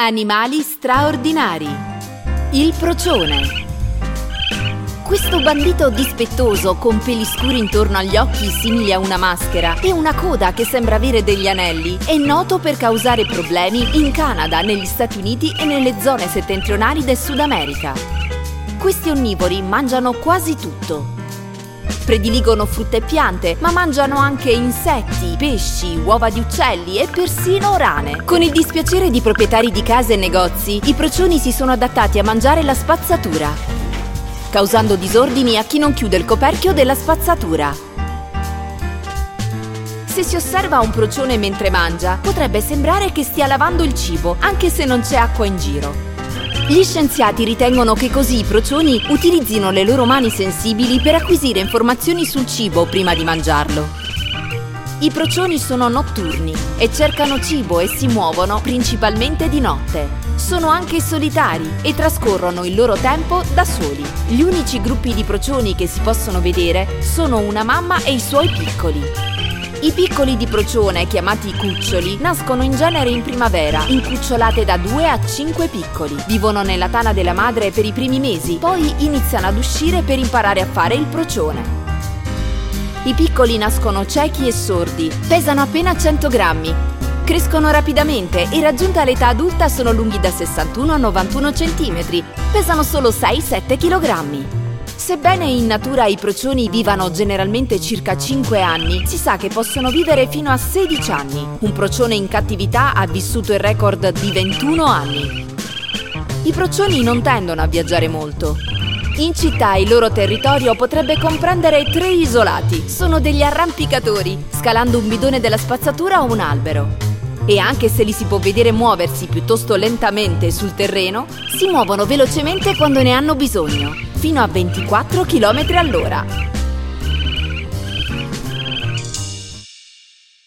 Animali straordinari. Il procione. Questo bandito dispettoso con peli scuri intorno agli occhi simili a una maschera e una coda che sembra avere degli anelli è noto per causare problemi in Canada, negli Stati Uniti e nelle zone settentrionali del Sud America. Questi onnivori mangiano quasi tutto, Prediligono frutta e piante, ma mangiano anche insetti, pesci, uova di uccelli e persino rane. Con il dispiacere di proprietari di case e negozi, i procioni si sono adattati a mangiare la spazzatura, causando disordini a chi non chiude il coperchio della spazzatura. Se si osserva un procione mentre mangia, potrebbe sembrare che stia lavando il cibo, anche se non c'è acqua in giro. Gli scienziati ritengono che così i procioni utilizzino le loro mani sensibili per acquisire informazioni sul cibo prima di mangiarlo. I procioni sono notturni e cercano cibo e si muovono principalmente di notte. Sono anche solitari e trascorrono il loro tempo da soli. Gli unici gruppi di procioni che si possono vedere sono una mamma e i suoi piccoli. I piccoli di procione, chiamati cuccioli, nascono in genere in primavera, incucciolate da 2 a 5 piccoli. Vivono nella tana della madre per i primi mesi, poi iniziano ad uscire per imparare a fare il procione. I piccoli nascono ciechi e sordi, pesano appena 100 grammi, crescono rapidamente e raggiunta l'età adulta sono lunghi da 61 a 91 cm, pesano solo 6-7 kg. Sebbene in natura i procioni vivano generalmente circa 5 anni, si sa che possono vivere fino a 16 anni. Un procione in cattività ha vissuto il record di 21 anni. I procioni non tendono a viaggiare molto. In città il loro territorio potrebbe comprendere tre isolati. Sono degli arrampicatori, scalando un bidone della spazzatura o un albero. E anche se li si può vedere muoversi piuttosto lentamente sul terreno, si muovono velocemente quando ne hanno bisogno fino a 24 km all'ora.